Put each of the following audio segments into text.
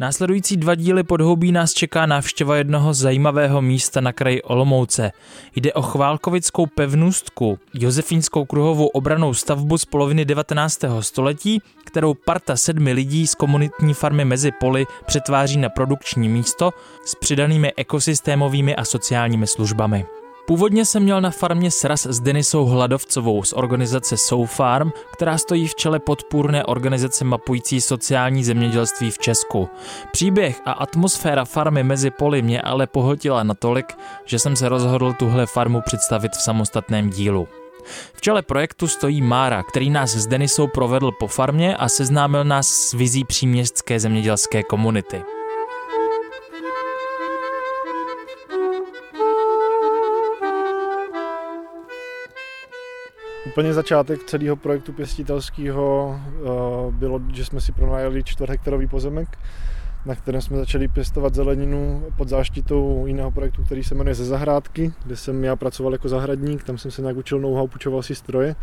Následující dva díly podhoubí nás čeká návštěva jednoho zajímavého místa na kraji Olomouce. Jde o chválkovickou pevnůstku, josefínskou kruhovou obranou stavbu z poloviny 19. století, kterou parta sedmi lidí z komunitní farmy mezi poli přetváří na produkční místo s přidanými ekosystémovými a sociálními službami. Původně jsem měl na farmě sraz s Denisou Hladovcovou z organizace Soul Farm, která stojí v čele podpůrné organizace mapující sociální zemědělství v Česku. Příběh a atmosféra farmy mezi poli mě ale pohltila natolik, že jsem se rozhodl tuhle farmu představit v samostatném dílu. V čele projektu stojí Mára, který nás s Denisou provedl po farmě a seznámil nás s vizí příměstské zemědělské komunity. Úplně začátek celého projektu pěstitelského uh, bylo, že jsme si pronajali čtvrthektarový pozemek, na kterém jsme začali pěstovat zeleninu pod záštitou jiného projektu, který se jmenuje Ze zahrádky, kde jsem já pracoval jako zahradník, tam jsem se nějak učil know-how, půjčoval si stroje.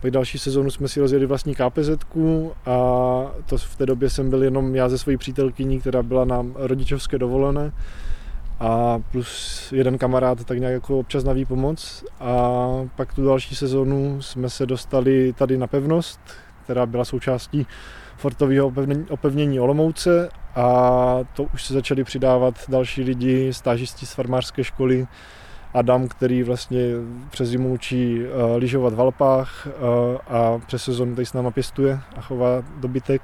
Pak další sezónu jsme si rozjeli vlastní KPZ a to v té době jsem byl jenom já ze svojí přítelkyní, která byla na rodičovské dovolené a plus jeden kamarád tak nějak jako občas na výpomoc a pak tu další sezonu jsme se dostali tady na pevnost, která byla součástí fortového opevnění Olomouce a to už se začali přidávat další lidi, stážisti z farmářské školy, Adam, který vlastně přes zimu učí uh, lyžovat v Alpách uh, a přes sezonu tady s náma pěstuje a chová dobytek.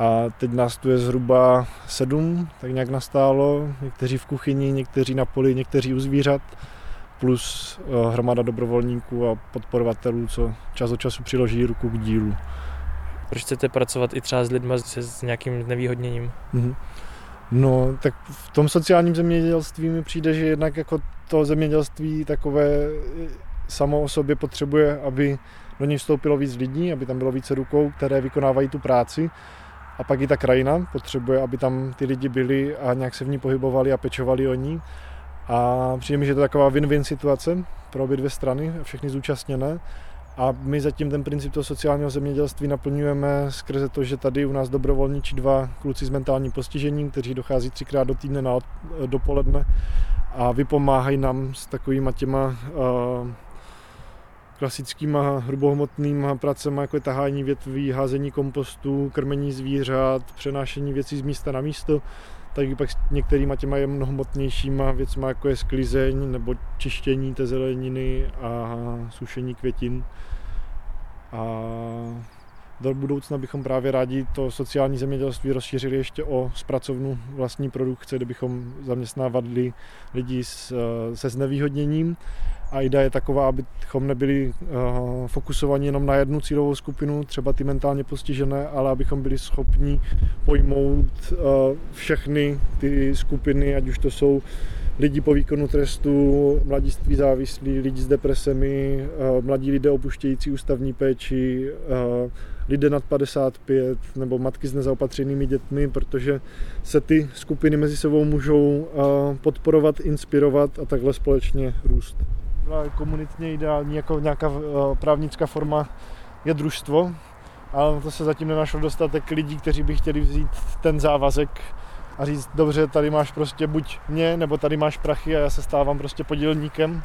A teď nás tu je zhruba sedm, tak nějak nastálo. Někteří v kuchyni, někteří na poli, někteří u zvířat. Plus eh, hromada dobrovolníků a podporovatelů, co čas od času přiloží ruku k dílu. Proč chcete pracovat i třeba s lidmi se s nějakým nevýhodněním? Mm-hmm. No, tak v tom sociálním zemědělství mi přijde, že jednak jako to zemědělství takové eh, samo o sobě potřebuje, aby do něj vstoupilo víc lidí, aby tam bylo více rukou, které vykonávají tu práci a pak i ta krajina potřebuje, aby tam ty lidi byli a nějak se v ní pohybovali a pečovali o ní. A přijde mi, že to je taková win-win situace pro obě dvě strany, všechny zúčastněné. A my zatím ten princip toho sociálního zemědělství naplňujeme skrze to, že tady u nás dobrovolničí dva kluci s mentálním postižením, kteří dochází třikrát do týdne na dopoledne a vypomáhají nám s takovými těma uh, klasickýma hrubohmotnýma pracemi, jako je tahání větví, házení kompostu, krmení zvířat, přenášení věcí z místa na místo, tak pak některýma těma je mnohomotnějšíma věcma, jako je sklizeň nebo čištění té zeleniny a sušení květin. A do budoucna bychom právě rádi to sociální zemědělství rozšířili ještě o zpracovnu vlastní produkce, kde bychom zaměstnávali lidi se znevýhodněním a idea je taková, abychom nebyli uh, fokusovaní jenom na jednu cílovou skupinu, třeba ty mentálně postižené, ale abychom byli schopni pojmout uh, všechny ty skupiny, ať už to jsou lidi po výkonu trestu, mladiství závislí, lidi s depresemi, uh, mladí lidé opuštějící ústavní péči, uh, lidé nad 55 nebo matky s nezaopatřenými dětmi, protože se ty skupiny mezi sebou můžou podporovat, inspirovat a takhle společně růst komunitně ideální jako nějaká eh, právnická forma je družstvo, ale to se zatím nenašlo dostatek lidí, kteří by chtěli vzít ten závazek a říct, dobře, tady máš prostě buď mě, nebo tady máš prachy a já se stávám prostě podílníkem.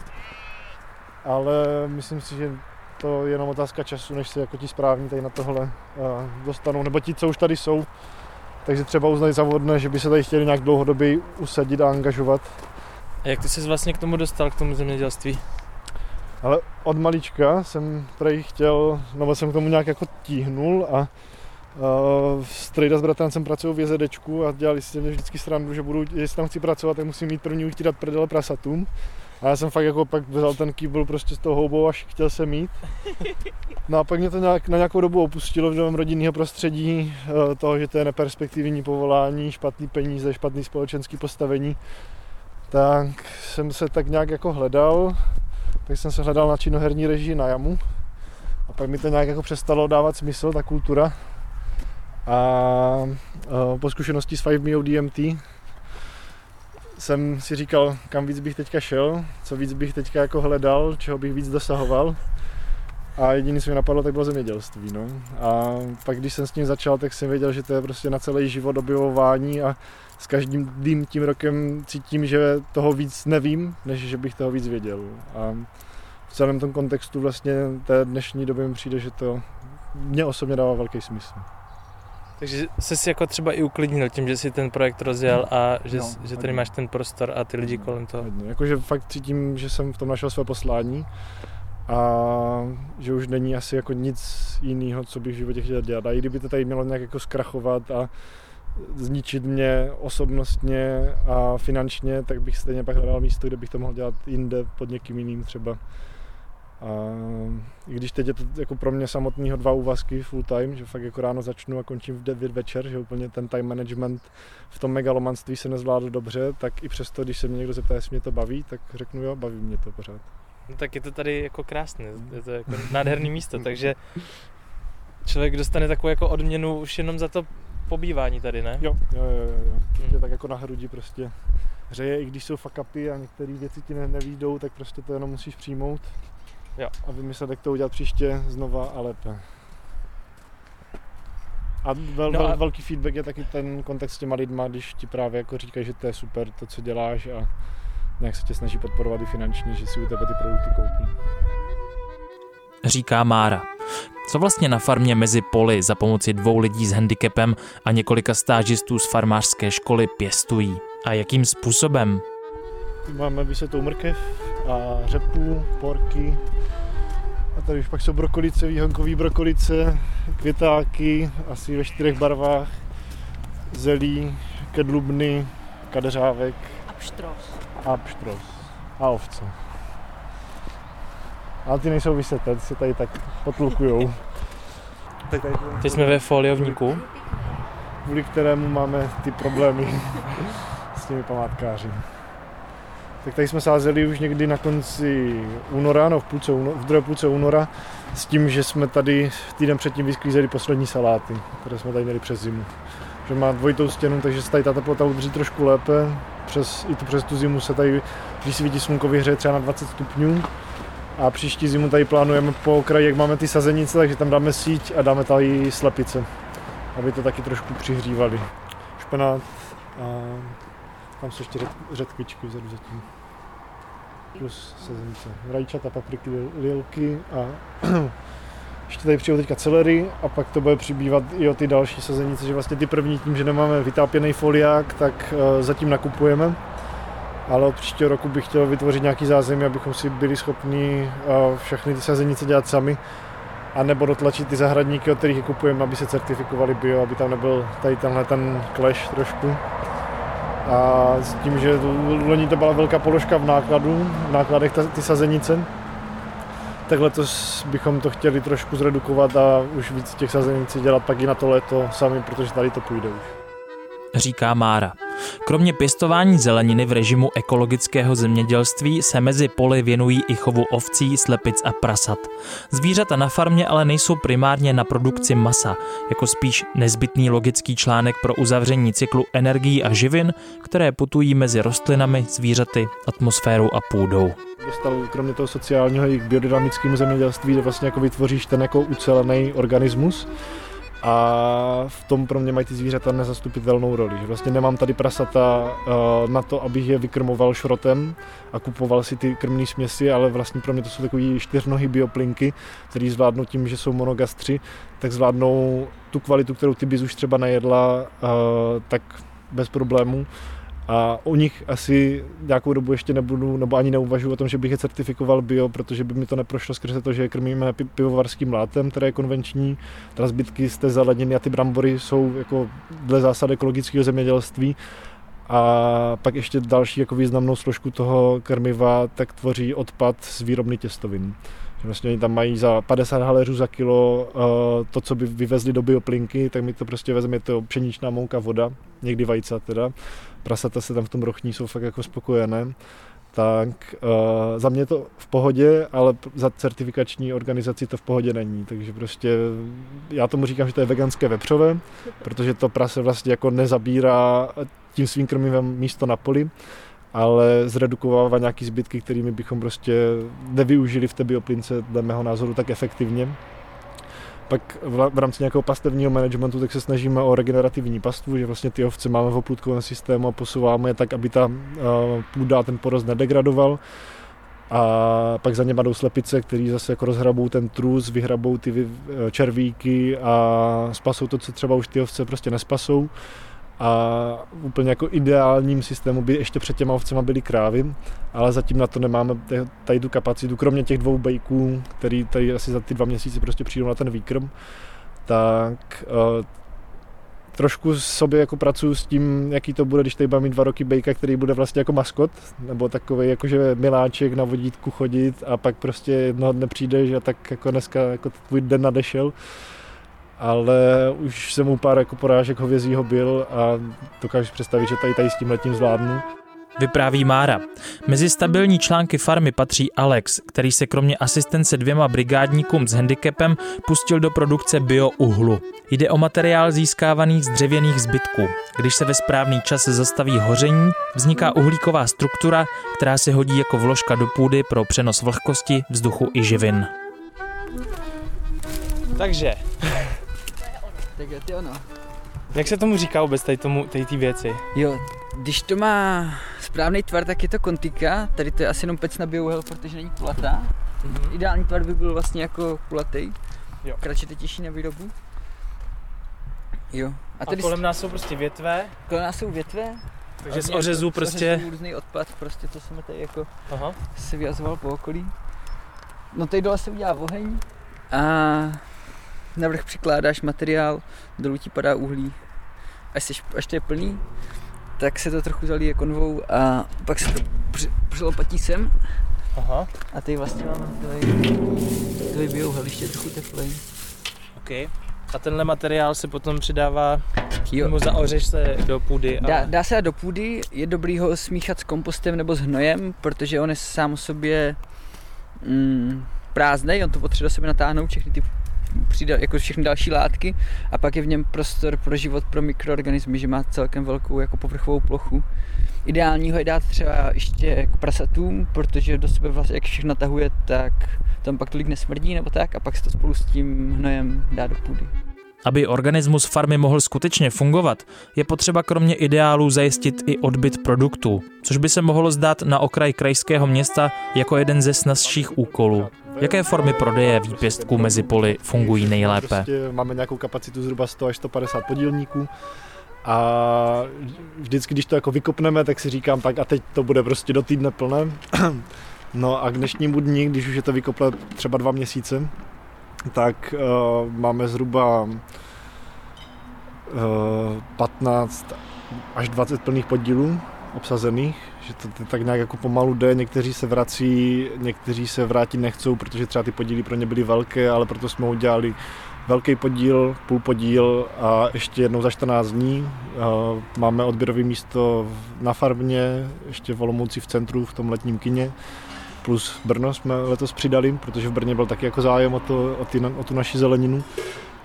Ale myslím si, že to je jenom otázka času, než se jako ti správní tady na tohle eh, dostanou, nebo ti, co už tady jsou. Takže třeba uznají za že by se tady chtěli nějak dlouhodobě usadit a angažovat. A jak ty jsi vlastně k tomu dostal, k tomu zemědělství? Ale od malička jsem prej chtěl, nebo jsem k tomu nějak jako tíhnul a Uh, Strejda s bratrancem pracují v JZDčku a dělali si mě vždycky srandu, že budu, jestli tam chci pracovat, tak musím mít první utírat prdele prasatům. A já jsem fakt jako pak vzal ten kýbl prostě z toho houbou, až chtěl se mít. No a pak mě to nějak, na nějakou dobu opustilo v novém rodinného prostředí, uh, toho, že to je neperspektivní povolání, špatný peníze, špatný společenský postavení. Tak jsem se tak nějak jako hledal tak jsem se hledal na činoherní režii na jamu, A pak mi to nějak jako přestalo dávat smysl, ta kultura. A uh, po zkušenosti s 5 MEO DMT jsem si říkal, kam víc bych teďka šel, co víc bych teďka jako hledal, čeho bych víc dosahoval. A jediný, co mi napadlo, tak bylo zemědělství. No. A pak, když jsem s tím začal, tak jsem věděl, že to je prostě na celý život objevování a s každým dým tím rokem cítím, že toho víc nevím, než že bych toho víc věděl. A v celém tom kontextu vlastně té dnešní doby mi přijde, že to mě osobně dává velký smysl. Takže jsi si jako třeba i uklidnil tím, že si ten projekt rozjel a že, no, že tady máš ten prostor a ty lidi kolem toho. Jakože fakt cítím, že jsem v tom našel své poslání a že už není asi jako nic jiného, co bych v životě chtěl dělat. A i kdyby to tady mělo nějak jako zkrachovat a zničit mě osobnostně a finančně, tak bych stejně pak hledal místo, kde bych to mohl dělat jinde pod někým jiným třeba. A i když teď je to jako pro mě samotného dva úvazky full time, že fakt jako ráno začnu a končím v 9 večer, že úplně ten time management v tom megalomanství se nezvládl dobře, tak i přesto, když se mě někdo zeptá, jestli mě to baví, tak řeknu jo, baví mě to pořád. No tak je to tady jako krásné, je to jako nádherný místo, takže člověk dostane takovou jako odměnu už jenom za to pobývání tady, ne? Jo, jo, jo, jo. Hmm. tak jako na hrudi prostě hřeje, i když jsou fuck upy a některé věci ti ne, nevídou, tak prostě to jenom musíš přijmout jo. a vymyslet, jak to udělat příště znova a lépe. A, vel, no a velký feedback je taky ten kontakt s těma lidma, když ti právě jako říkají, že to je super to, co děláš a nějak se tě snaží podporovat i finančně, že si u tebe ty produkty koupí. Říká Mára. Co vlastně na farmě mezi poli za pomoci dvou lidí s handicapem a několika stážistů z farmářské školy pěstují? A jakým způsobem? Máme vysetou mrkev a řepu, porky, a tady už pak jsou brokolice, výhonkový brokolice, květáky, asi ve čtyřech barvách, zelí, kedlubny, kadeřávek. A pštros. A pštros. A ovce. Ale ty nejsou vyseté, ty se tady tak potlukujou. Teď, Teď jsme ve foliovníku. Kvůli kterému máme ty problémy s těmi památkáři. Tak tady jsme sázeli už někdy na konci února, no v, půlce, v druhé půlce února, s tím, že jsme tady týden předtím vysklízeli poslední saláty, které jsme tady měli přes zimu. Že má dvojitou stěnu, takže se tady ta teplota udrží trošku lépe. Přes, I tu přes tu zimu se tady, když svítí slunko, vyhřeje třeba na 20 stupňů a příští zimu tady plánujeme po okraji, jak máme ty sazenice, takže tam dáme síť a dáme tady slepice, aby to taky trošku přihřívali. Špenát a tam jsou ještě řetkvičky vzadu zatím. Plus sazenice. Rajčata, papriky, lilky a ještě tady přijde teďka celery a pak to bude přibývat i o ty další sazenice, že vlastně ty první tím, že nemáme vytápěný foliák, tak uh, zatím nakupujeme ale od příštího roku bych chtěl vytvořit nějaký zázemí, abychom si byli schopni eh, všechny ty sazenice dělat sami a nebo dotlačit ty zahradníky, od kterých je kupujeme, aby se certifikovali bio, aby tam nebyl tady tenhle ten clash trošku. A s tím, že loni to byla velká položka v nákladu, v nákladech ty sazenice, tak letos bychom to chtěli trošku zredukovat a už víc těch sazenic dělat pak i na to léto sami, protože tady to půjde už říká Mára. Kromě pěstování zeleniny v režimu ekologického zemědělství se mezi poli věnují i chovu ovcí, slepic a prasat. Zvířata na farmě ale nejsou primárně na produkci masa, jako spíš nezbytný logický článek pro uzavření cyklu energií a živin, které putují mezi rostlinami, zvířaty, atmosférou a půdou. Dostal kromě toho sociálního i k biodynamickému zemědělství, kde vlastně jako vytvoříš ten jako ucelený organismus, a v tom pro mě mají ty zvířata nezastupitelnou roli. Že vlastně nemám tady prasata uh, na to, abych je vykrmoval šrotem a kupoval si ty krmné směsi, ale vlastně pro mě to jsou takové čtyřnohy bioplinky, které zvládnou tím, že jsou monogastři, tak zvládnou tu kvalitu, kterou ty bys už třeba nejedla, uh, tak bez problémů a u nich asi nějakou dobu ještě nebudu, nebo ani neuvažuji o tom, že bych je certifikoval bio, protože by mi to neprošlo skrze to, že je krmíme pivovarským látem, které je konvenční. Teda zbytky z té zeleniny a ty brambory jsou jako dle zásad ekologického zemědělství. A pak ještě další jako významnou složku toho krmiva tak tvoří odpad z výrobny těstovin. Vlastně oni tam mají za 50 haléřů za kilo uh, to, co by vyvezli do bioplinky, tak mi to prostě vezme to pšeničná mouka, voda, někdy vajca teda. Prasata se tam v tom rochní jsou fakt jako spokojené. tak uh, za mě to v pohodě, ale za certifikační organizaci to v pohodě není. Takže prostě já tomu říkám, že to je veganské vepřové, protože to prase vlastně jako nezabírá tím svým krmivem místo na poli, ale zredukovává nějaký zbytky, kterými bychom prostě nevyužili v té bioplince, dle mého názoru, tak efektivně. Pak v rámci nějakého pastevního managementu tak se snažíme o regenerativní pastvu, že vlastně ty ovce máme v oplutkovém systému a posouváme je tak, aby ta půda ten porost nedegradoval. A pak za ně jdou slepice, který zase jako rozhrabou ten trus, vyhrabou ty červíky a spasou to, co třeba už ty ovce prostě nespasou a úplně jako ideálním systému by ještě před těma ovcema byly krávy, ale zatím na to nemáme tady tu kapacitu, kromě těch dvou bejků, který tady asi za ty dva měsíce prostě přijdou na ten výkrm, tak uh, trošku sobě jako pracuji s tím, jaký to bude, když tady budeme mít dva roky bejka, který bude vlastně jako maskot, nebo takový jakože miláček na vodítku chodit a pak prostě jednoho dne přijde, že tak jako dneska jako tvůj den nadešel ale už jsem u pár jako porážek hovězího byl a dokážu představit, že tady, tady s tím letím zvládnu. Vypráví Mára. Mezi stabilní články farmy patří Alex, který se kromě asistence dvěma brigádníkům s handicapem pustil do produkce biouhlu. Jde o materiál získávaný z dřevěných zbytků. Když se ve správný čas zastaví hoření, vzniká uhlíková struktura, která se hodí jako vložka do půdy pro přenos vlhkosti, vzduchu i živin. Takže tak je to ono. Jak se tomu říká vůbec tady tomu, tady ty věci? Jo, když to má správný tvar, tak je to kontika. Tady to je asi jenom pec na biouhel, protože není kulatá. Mm-hmm. Ideální tvar by byl vlastně jako kulatý. Jo. Kratší to těžší na výrobu. Jo. A, tady a kolem nás jsou prostě větve? Kolem nás jsou větve. Takže z ořezu jako, prostě... Z různý odpad, prostě to jsem tady jako Aha. si vyjazoval po okolí. No tady dole se udělá oheň a navrch přikládáš materiál, dolů ti padá uhlí. Až, jsi, až to je plný, tak se to trochu zalije konvou a pak se to přilopatí sem. Aha. A tady vlastně máme tady biouhel ještě trochu teplej. OK. A tenhle materiál se potom přidává, jo. nebo zaořeš se do půdy? A... Dá, dá se do půdy, je dobrý ho smíchat s kompostem nebo s hnojem, protože on je sám o sobě mm, prázdnej, on to potřebuje do sebe natáhnout všechny ty přijde jako všechny další látky a pak je v něm prostor pro život pro mikroorganismy, že má celkem velkou jako povrchovou plochu. Ideální ho je dát třeba ještě k prasatům, protože do sebe vlastně, jak všechno natahuje, tak tam pak tolik nesmrdí nebo tak a pak se to spolu s tím hnojem dá do půdy. Aby organismus farmy mohl skutečně fungovat, je potřeba kromě ideálů zajistit i odbyt produktů, což by se mohlo zdát na okraj krajského města jako jeden ze snazších úkolů. Jaké formy prodeje výpěstků mezi poli fungují nejlépe? Prostě máme nějakou kapacitu zhruba 100 až 150 podílníků a vždycky, když to jako vykopneme, tak si říkám, tak a teď to bude prostě do týdne plné. No a k dnešnímu dní, když už je to vykoplet třeba dva měsíce, tak uh, máme zhruba uh, eh, 15 až 20 plných podílů obsazených, že to, tak nějak jako pomalu jde, někteří se vrací, někteří se vrátit nechcou, protože třeba ty podíly pro ně byly velké, ale proto jsme udělali velký podíl, půl podíl a ještě jednou za 14 dní. Uh, máme odběrové místo na farmě, ještě v Olomouci v centru, v tom letním kině plus Brno jsme letos přidali, protože v Brně byl taky jako zájem o, to, o, ty, o tu naši zeleninu.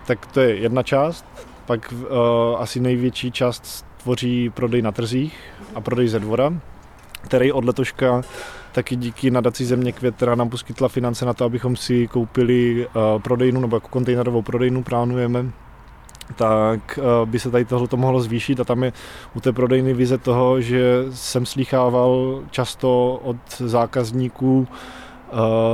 Tak to je jedna část. Pak uh, asi největší část tvoří prodej na trzích a prodej ze dvora, který od letoška taky díky nadaci Země květ, která nám poskytla finance na to, abychom si koupili uh, prodejnu nebo jako kontejnerovou prodejnu plánujeme tak eh, by se tady tohle mohlo zvýšit a tam je u té prodejny vize toho, že jsem slýchával často od zákazníků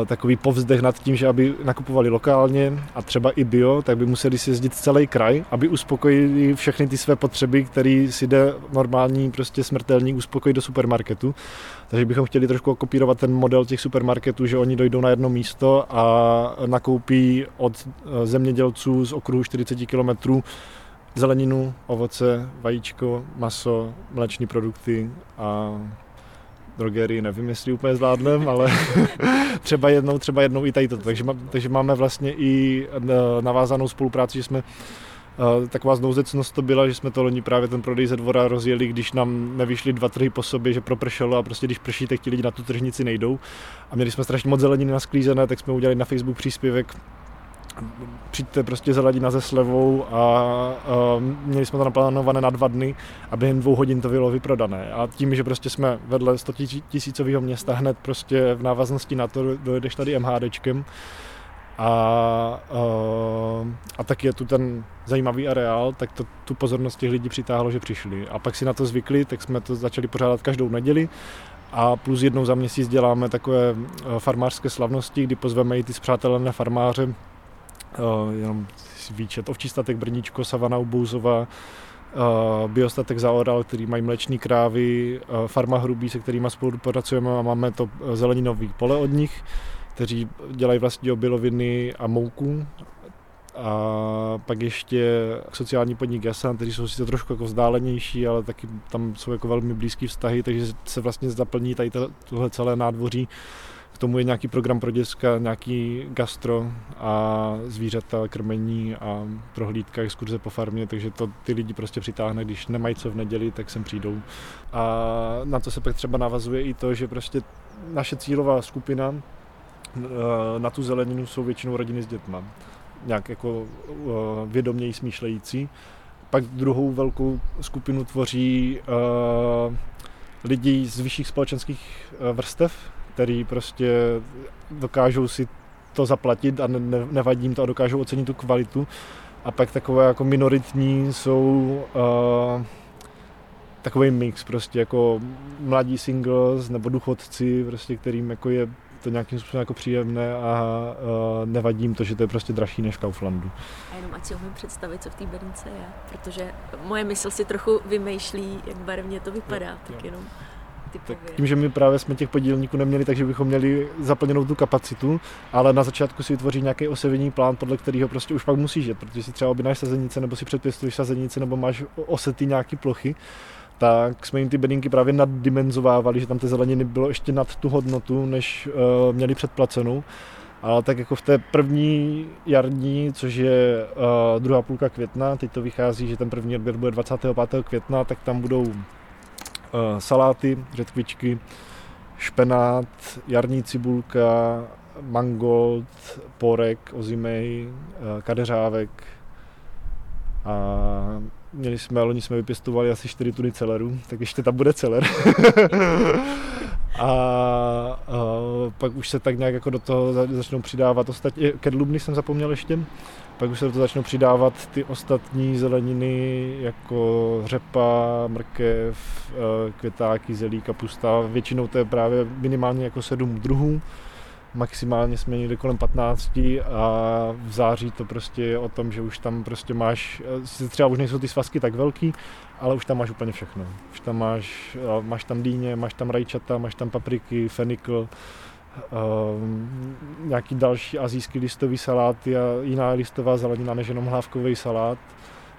takový povzdech nad tím, že aby nakupovali lokálně a třeba i bio, tak by museli si jezdit celý kraj, aby uspokojili všechny ty své potřeby, které si jde normální prostě smrtelník uspokojit do supermarketu. Takže bychom chtěli trošku kopírovat ten model těch supermarketů, že oni dojdou na jedno místo a nakoupí od eh, zemědělců z okruhu 40 km zeleninu, ovoce, vajíčko, maso, mléční produkty a drogerii nevím, jestli úplně zvládnem, ale třeba jednou, třeba jednou i tady to. Takže, takže máme vlastně i eh, navázanou spolupráci, že jsme taková znouzecnost to byla, že jsme to loni právě ten prodej ze dvora rozjeli, když nám nevyšly dva trhy po sobě, že propršelo a prostě když prší, tak ti lidi na tu tržnici nejdou. A měli jsme strašně moc zeleniny nasklízené, tak jsme udělali na Facebook příspěvek přijďte prostě zelenina ze slevou a, a měli jsme to naplánované na dva dny a během dvou hodin to bylo vyprodané. A tím, že prostě jsme vedle 100 tisícového města hned prostě v návaznosti na to dojedeš tady MHDčkem, a, a, a tak je tu ten zajímavý areál, tak to tu pozornost těch lidí přitáhlo, že přišli. A pak si na to zvykli, tak jsme to začali pořádat každou neděli a plus jednou za měsíc děláme takové e, farmářské slavnosti, kdy pozveme i ty zpřátelené farmáře, jenom výčet Ovčistatek Brníčko, Savana Ubouzova, e, Biostatek Zaoral, který mají mlečný krávy, Farma Hrubý, se kterými spolupracujeme a máme to zeleninový pole od nich kteří dělají vlastní obiloviny a mouku. A pak ještě sociální podnik Jasan, kteří jsou sice trošku jako vzdálenější, ale taky tam jsou jako velmi blízký vztahy, takže se vlastně zaplní tady tohle celé nádvoří. K tomu je nějaký program pro děcka, nějaký gastro a zvířata, krmení a prohlídka, exkurze po farmě, takže to ty lidi prostě přitáhne, když nemají co v neděli, tak sem přijdou. A na to se pak třeba navazuje i to, že prostě naše cílová skupina, Eh, na tu zeleninu jsou většinou rodiny s dětma. Nějak jako eh, vědoměji smýšlející. Pak druhou velkou skupinu tvoří eh, lidi z vyšších společenských vrstev, který prostě dokážou si to zaplatit a ne, nevadí jim to a dokážou ocenit tu kvalitu. A pak takové jako minoritní jsou uh, takový mix, prostě jako mladí singles nebo důchodci, prostě kterým jako je to nějakým způsobem jako příjemné a uh, nevadí jim to, že to je prostě dražší než Kauflandu. A jenom ať si umím představit, co v té bedince je, protože moje mysl si trochu vymýšlí, jak barevně to vypadá, jo, tak jo. jenom tak tím, že my právě jsme těch podílníků neměli, takže bychom měli zaplněnou tu kapacitu, ale na začátku si vytvoří nějaký osevění plán, podle kterého prostě už pak musíš jet, protože si třeba objednáš sazenice, nebo si předpěstuješ sazenice, nebo máš osety nějaký plochy, tak jsme jim ty bedinky právě naddimenzovávali, že tam ty zeleniny bylo ještě nad tu hodnotu, než uh, měli předplacenou. Ale tak jako v té první jarní, což je uh, druhá půlka května, teď to vychází, že ten první odběr bude 25. května, tak tam budou saláty, řetkvičky, špenát, jarní cibulka, mangold, porek, ozimej, uh, kadeřávek a měli jsme, loni jsme vypěstovali asi 4 tuny celeru, tak ještě tam bude celer. a, a, pak už se tak nějak jako do toho začnou přidávat ostatní, kedlubny jsem zapomněl ještě, pak už se do toho začnou přidávat ty ostatní zeleniny, jako řepa, mrkev, e, květáky, zelí, kapusta, většinou to je právě minimálně jako sedm druhů, maximálně jsme někde kolem 15 a v září to prostě je o tom, že už tam prostě máš, třeba už nejsou ty svazky tak velký, ale už tam máš úplně všechno. Už tam máš, máš tam dýně, máš tam rajčata, máš tam papriky, fenikl, Um, nějaký další azijský listový saláty a jiná listová zelenina než jenom hlávkový salát,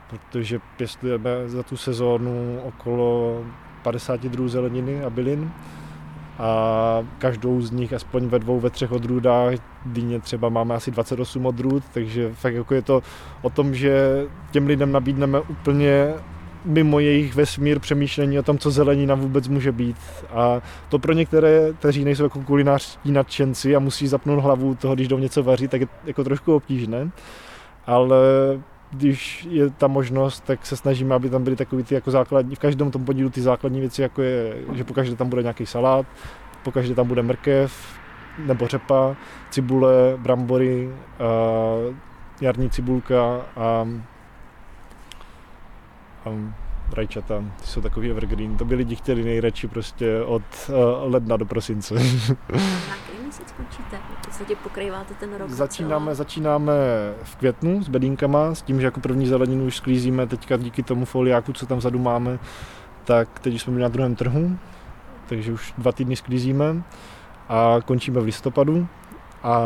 protože pěstujeme za tu sezónu okolo 50 druhů zeleniny a bylin. A každou z nich aspoň ve dvou, ve třech odrůdách, dýně třeba máme asi 28 odrůd, takže fakt jako je to o tom, že těm lidem nabídneme úplně mimo jejich vesmír přemýšlení o tom, co zelenina vůbec může být. A to pro některé, kteří nejsou jako kulinářští nadšenci a musí zapnout hlavu toho, když jdou něco vařit, tak je jako trošku obtížné. Ale když je ta možnost, tak se snažíme, aby tam byly takový ty jako základní, v každém tom podílu ty základní věci, jako je, že pokaždé tam bude nějaký salát, pokaždé tam bude mrkev, nebo řepa, cibule, brambory, jarní cibulka a, a rajčata, ty jsou takový evergreen, to by lidi chtěli nejradši prostě od uh, ledna do prosince. měsíc končíte? V podstatě pokrýváte ten rok začínáme, začínáme v květnu s bedínkama, s tím, že jako první zeleninu už sklízíme teďka díky tomu foliáku, co tam vzadu máme, tak teď jsme byli na druhém trhu, takže už dva týdny sklízíme a končíme v listopadu. A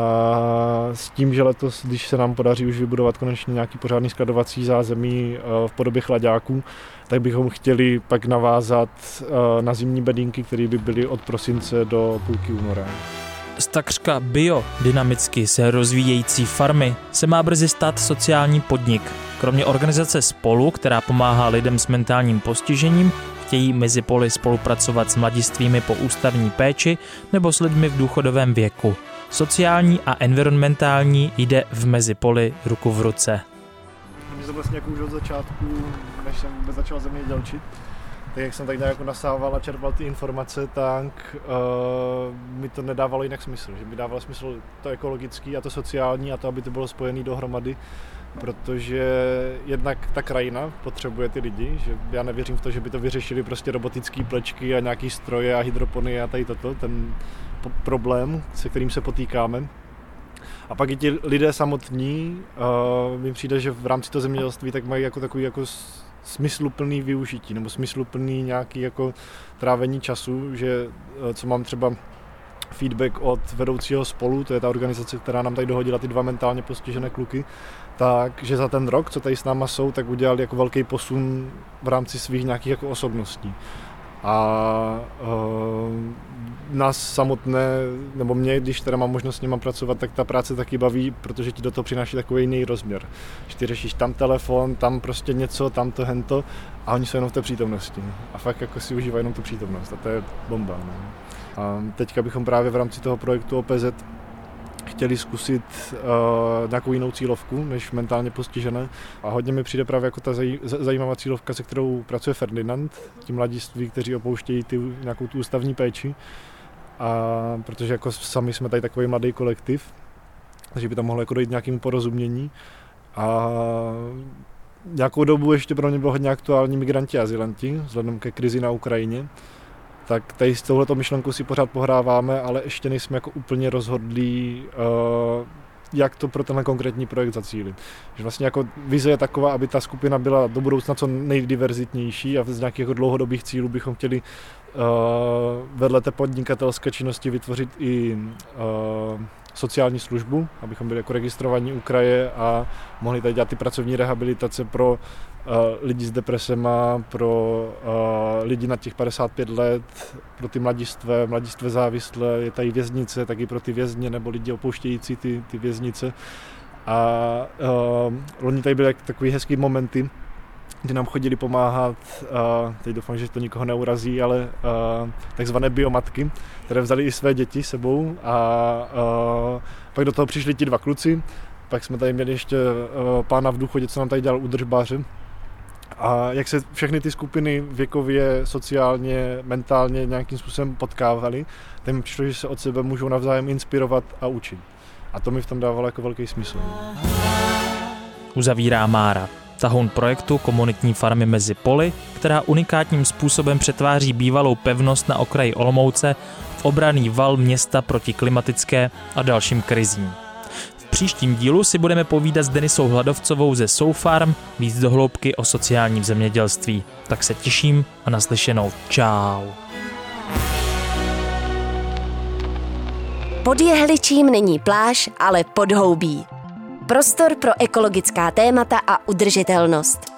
s tím, že letos, když se nám podaří už vybudovat konečně nějaký pořádný skladovací zázemí eh, v podobě chladáků, tak bychom chtěli pak navázat eh, na zimní bedínky, které by byly od prosince do půlky února. Z takřka biodynamicky se rozvíjející farmy se má brzy stát sociální podnik. Kromě organizace Spolu, která pomáhá lidem s mentálním postižením, chtějí mezi poli spolupracovat s mladistvími po ústavní péči nebo s lidmi v důchodovém věku. Sociální a environmentální jde v mezipoli ruku v ruce. Mě to vlastně jako už od začátku, než jsem vůbec začal zemědělčit, tak jak jsem tak nějak nasával a čerpal ty informace, tak uh, mi to nedávalo jinak smysl. Že mi dávalo smysl to ekologický a to sociální a to, aby to bylo spojené dohromady protože jednak ta krajina potřebuje ty lidi, že já nevěřím v to, že by to vyřešili prostě robotické plečky a nějaký stroje a hydropony a tady toto, ten problém, se kterým se potýkáme. A pak i ti lidé samotní, uh, mi přijde, že v rámci toho zemědělství tak mají jako takový jako smysluplný využití nebo smysluplný nějaký jako trávení času, že uh, co mám třeba feedback od vedoucího spolu, to je ta organizace, která nám tady dohodila ty dva mentálně postižené kluky, tak, že za ten rok, co tady s náma jsou, tak udělali jako velký posun v rámci svých nějakých jako osobností. A uh, nás samotné, nebo mě, když teda mám možnost s nima pracovat, tak ta práce taky baví, protože ti do toho přináší takový jiný rozměr. Že ty řešíš tam telefon, tam prostě něco, tam to, hento a oni jsou jenom v té přítomnosti. A fakt jako si užívají jenom tu přítomnost a to je bomba. Ne? No. A teďka bychom právě v rámci toho projektu OPZ chtěli zkusit uh, nějakou jinou cílovku než mentálně postižené. A hodně mi přijde právě jako ta zaj, zajímavá cílovka, se kterou pracuje Ferdinand, ti mladiství, kteří opouštějí ty, nějakou tu ústavní péči. A protože jako sami jsme tady takový mladý kolektiv, takže by tam mohlo jako dojít nějakému porozumění. A nějakou dobu ještě pro mě bylo hodně aktuální migranti a azylanti, vzhledem ke krizi na Ukrajině tak tady s touhleto myšlenkou si pořád pohráváme, ale ještě nejsme jako úplně rozhodlí, uh, jak to pro tenhle konkrétní projekt zacílit. Že vlastně jako vize je taková, aby ta skupina byla do budoucna co nejdiverzitnější a z nějakých jako dlouhodobých cílů bychom chtěli uh, vedle té podnikatelské činnosti vytvořit i uh, sociální službu, abychom byli jako registrovaní u kraje a mohli tady dělat ty pracovní rehabilitace pro uh, lidi s depresema, pro uh, lidi na těch 55 let, pro ty mladistvé, mladistvé závislé, je tady věznice, taky pro ty vězně nebo lidi opouštějící ty, ty věznice. A uh, loni tady byly takový hezký momenty, kdy nám chodili pomáhat, uh, teď doufám, že to nikoho neurazí, ale uh, takzvané biomatky, které vzali i své děti sebou a pak do toho přišli ti dva kluci, pak jsme tady měli ještě uh, pána v důchodě, co nám tady dělal udržbáře. A jak se všechny ty skupiny věkově, sociálně, mentálně nějakým způsobem potkávaly, tak mi přišlo, že se od sebe můžou navzájem inspirovat a učit. A to mi v tom dávalo jako velký smysl. Uzavírá Mára tahoun projektu komunitní farmy mezi poli, která unikátním způsobem přetváří bývalou pevnost na okraji Olomouce v obraný val města proti klimatické a dalším krizím. V příštím dílu si budeme povídat s Denisou Hladovcovou ze Soufarm víc dohloubky o sociálním zemědělství. Tak se těším a naslyšenou. Čau. Pod jehličím není pláž, ale podhoubí. Prostor pro ekologická témata a udržitelnost.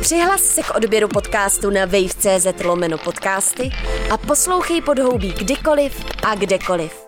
Přihlas se k odběru podcastu na wave.cz lomeno podcasty a poslouchej podhoubí kdykoliv a kdekoliv.